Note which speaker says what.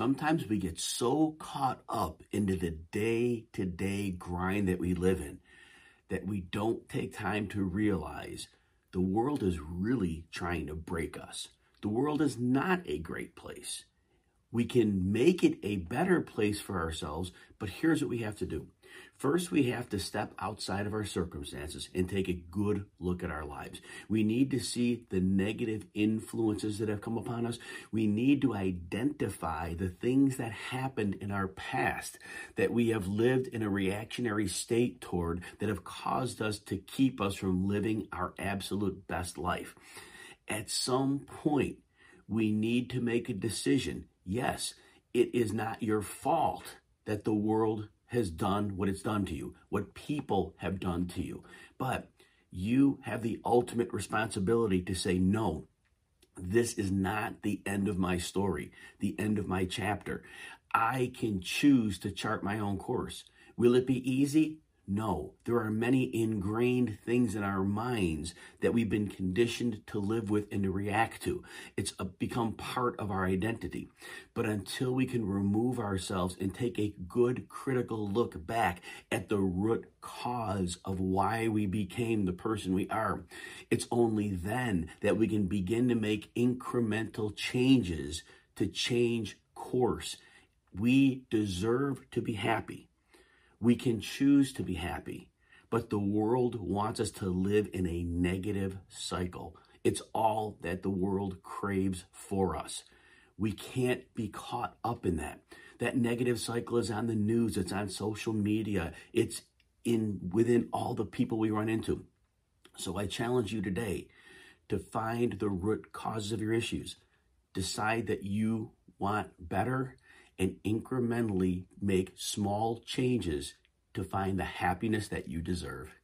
Speaker 1: Sometimes we get so caught up into the day to day grind that we live in that we don't take time to realize the world is really trying to break us. The world is not a great place. We can make it a better place for ourselves, but here's what we have to do. First, we have to step outside of our circumstances and take a good look at our lives. We need to see the negative influences that have come upon us. We need to identify the things that happened in our past that we have lived in a reactionary state toward that have caused us to keep us from living our absolute best life. At some point, we need to make a decision. Yes, it is not your fault that the world has done what it's done to you, what people have done to you. But you have the ultimate responsibility to say, no, this is not the end of my story, the end of my chapter. I can choose to chart my own course. Will it be easy? No, there are many ingrained things in our minds that we've been conditioned to live with and to react to. It's a, become part of our identity. But until we can remove ourselves and take a good critical look back at the root cause of why we became the person we are, it's only then that we can begin to make incremental changes to change course. We deserve to be happy. We can choose to be happy, but the world wants us to live in a negative cycle. It's all that the world craves for us. We can't be caught up in that. That negative cycle is on the news, it's on social media, it's in within all the people we run into. So I challenge you today to find the root causes of your issues. Decide that you want better and incrementally make small changes to find the happiness that you deserve.